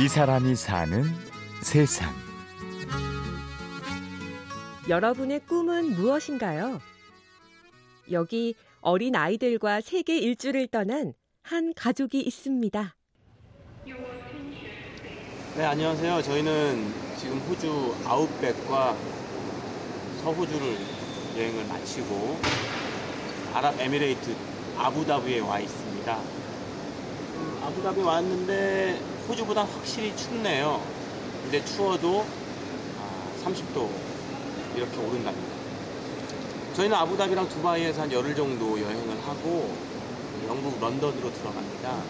이 사람이 사는 세상. 여러분의 꿈은 무엇인가요? 여기 어린 아이들과 세계 일주를 떠난 한 가족이 있습니다. 네, 안녕하세요. 저희는 지금 호주 아웃백과 서호주를 여행을 마치고 아랍에미레이트 아부다비에 와 있습니다. 음, 아부다비 왔는데 호주보다 확실히 춥네요. 근데 추워도 아, 30도 이렇게 오른답니다. 저희는 아부다비랑 두바이에서 한 열흘 정도 여행을 하고 영국 런던으로 들어갑니다.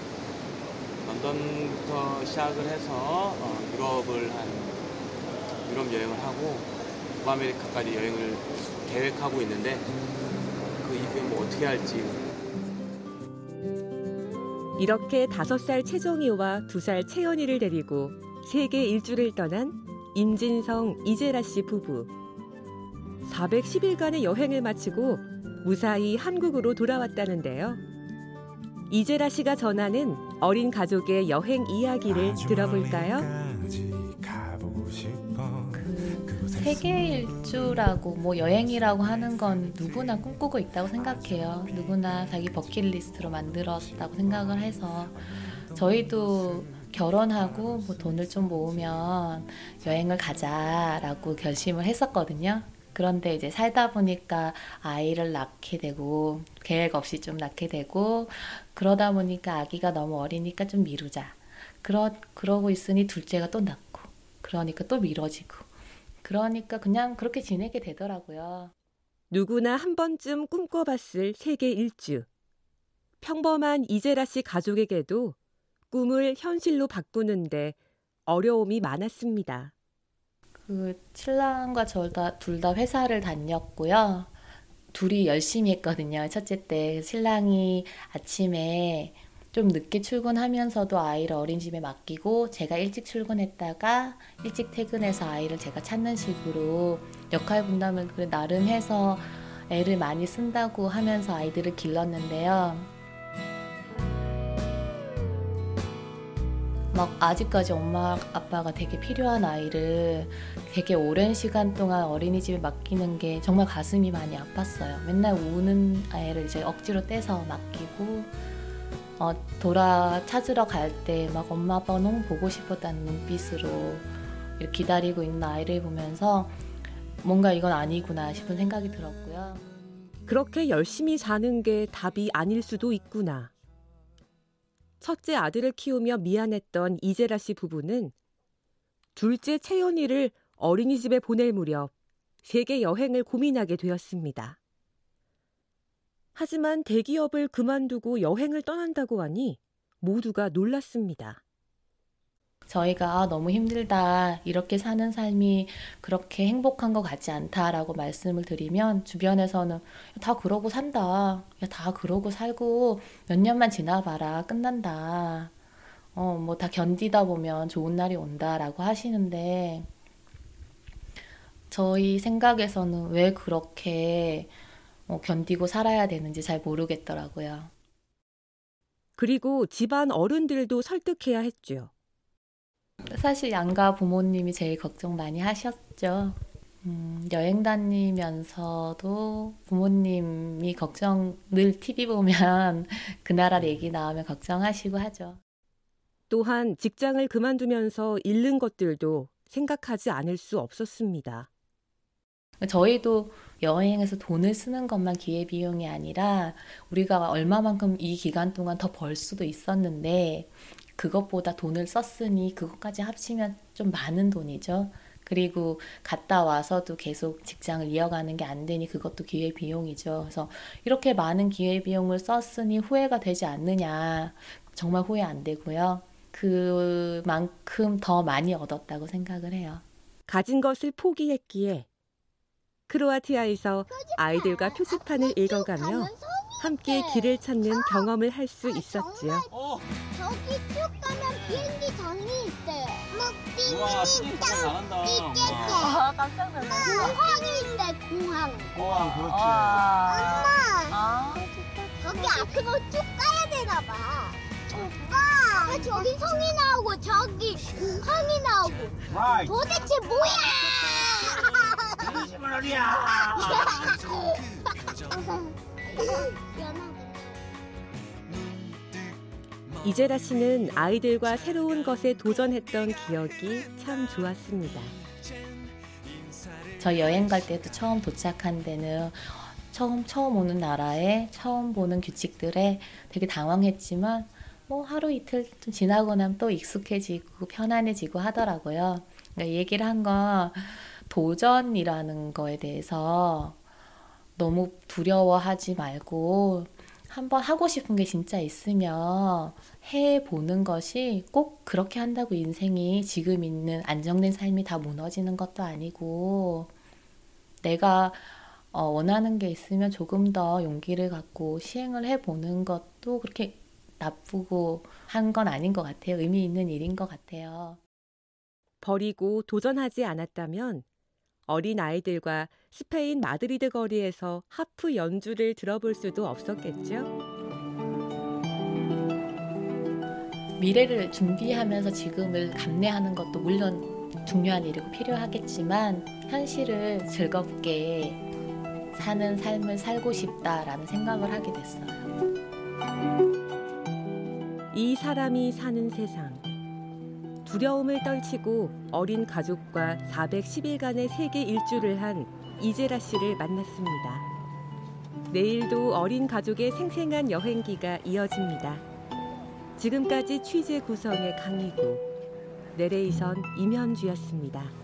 런던부터 시작을 해서 어, 유럽을 한 유럽 여행을 하고 북아메리카까지 여행을 계획하고 있는데 그 이후에 뭐 어떻게 할지 이렇게 다섯 살 채정이와 두살 채연이를 데리고 세계 일주를 떠난 임진성 이재라 씨 부부. 410일간의 여행을 마치고 무사히 한국으로 돌아왔다는데요. 이재라 씨가 전하는 어린 가족의 여행 이야기를 들어볼까요? 세계 일주라고 뭐 여행이라고 하는 건 누구나 꿈꾸고 있다고 생각해요. 누구나 자기 버킷리스트로 만들었다고 생각을 해서 저희도 결혼하고 뭐 돈을 좀 모으면 여행을 가자라고 결심을 했었거든요. 그런데 이제 살다 보니까 아이를 낳게 되고 계획 없이 좀 낳게 되고 그러다 보니까 아기가 너무 어리니까 좀 미루자. 그러 그러고 있으니 둘째가 또 낳고 그러니까 또 미뤄지고 그러니까 그냥 그렇게 지내게 되더라고요. 누구나 한 번쯤 꿈꿔봤을 세계 일주. 평범한 이재라 씨 가족에게도 꿈을 현실로 바꾸는데 어려움이 많았습니다. 그 신랑과 저둘 다 회사를 다녔고요. 둘이 열심히 했거든요. 첫째 때 신랑이 아침에 좀 늦게 출근하면서도 아이를 어린이집에 맡기고 제가 일찍 출근했다가 일찍 퇴근해서 아이를 제가 찾는 식으로 역할 분담을 나름 해서 애를 많이 쓴다고 하면서 아이들을 길렀는데요. 막 아직까지 엄마 아빠가 되게 필요한 아이를 되게 오랜 시간 동안 어린이집에 맡기는 게 정말 가슴이 많이 아팠어요. 맨날 우는 아이를 이제 억지로 떼서 맡기고 어, 돌아 찾으러 갈 때 막 엄마 아빠가 너무 보고 싶었다는 눈빛으로 기다리고 있는 아이를 보면서 뭔가 이건 아니구나 싶은 생각이 들었고요. 그렇게 열심히 사는 게 답이 아닐 수도 있구나. 첫째 아들을 키우며 미안했던 이재라 씨 부부는 둘째 채연이를 어린이집에 보낼 무렵 세계 여행을 고민하게 되었습니다. 하지만 대기업을 그만두고 여행을 떠난다고 하니 모두가 놀랐습니다. 저희가 아, 너무 힘들다. 이렇게 사는 삶이 그렇게 행복한 것 같지 않다라고 말씀을 드리면 주변에서는 다 그러고 산다. 야, 다 그러고 살고 몇 년만 지나봐라. 끝난다. 어, 뭐 다 견디다 보면 좋은 날이 온다라고 하시는데 저희 생각에서는 왜 그렇게 어, 견디고 살아야 되는지 잘 모르겠더라고요. 그리고 집안 어른들도 설득해야 했죠. 사실 양가 부모님이 제일 걱정 많이 하셨죠. 음, 여행 다니면서도 부모님이 걱정 늘 TV 보면 그 나라 얘기 나오면 걱정하시고 하죠. 또한 직장을 그만두면서 잃는 것들도 생각하지 않을 수 없었습니다. 저희도 여행에서 돈을 쓰는 것만 기회비용이 아니라 우리가 얼마만큼 이 기간 동안 더 벌 수도 있었는데 그것보다 돈을 썼으니 그것까지 합치면 좀 많은 돈이죠. 그리고 갔다 와서도 계속 직장을 이어가는 게 안 되니 그것도 기회 비용이죠. 그래서 이렇게 많은 기회 비용을 썼으니 후회가 되지 않느냐. 정말 후회 안 되고요. 그만큼 더 많이 얻었다고 생각을 해요. 가진 것을 포기했기에 크로아티아에서 아이들과 표지판을 읽어가며 함께 길을 찾는 경험을 할 수 있었지요. 저기 쭉 가면 비행기 장이 있대. 막 우와, 신이 띵띵 잘한다. 띵띵. 아, 깜짝 놀랐어. 공항인데 공항. 와, 그렇지. 와. 엄마 아, 저기 앞으로 쭉 가야 되나 봐. 오빠 저기 성이 나오고 저기 황이 나오고 도대체 뭐야? 이집은 어디야? 미안하다. 이제라 씨는 아이들과 새로운 것에 도전했던 기억이 참 좋았습니다. 저 여행 갈 때도 처음 도착한 데는 처음 처음 오는 나라에 처음 보는 규칙들에 되게 당황했지만 뭐 하루 이틀 좀 지나고 나면 또 익숙해지고 편안해지고 하더라고요. 그러니까 이 얘기를 한건 도전이라는 거에 대해서 너무 두려워하지 말고 한번 하고 싶은 게 진짜 있으면 해 보는 것이 꼭 그렇게 한다고 인생이 지금 있는 안정된 삶이 다 무너지는 것도 아니고 내가 어, 원하는 게 있으면 조금 더 용기를 갖고 시행을 해 보는 것도 그렇게 나쁘고 한 건 아닌 것 같아요. 의미 있는 일인 것 같아요. 버리고 도전하지 않았다면 어린 아이들과 스페인 마드리드 거리에서 하프 연주를 들어볼 수도 없었겠죠. 미래를 준비하면서 지금을 감내하는 것도 물론 중요한 일이고 필요하겠지만 현실을 즐겁게 사는 삶을 살고 싶다라는 생각을 하게 됐어요. 이 사람이 사는 세상. 두려움을 떨치고 어린 가족과 410일간의 세계 일주를 한 이제라 씨를 만났습니다. 내일도 어린 가족의 생생한 여행기가 이어집니다. 지금까지 취재 구성의 강희구, 내레이션 임현주였습니다.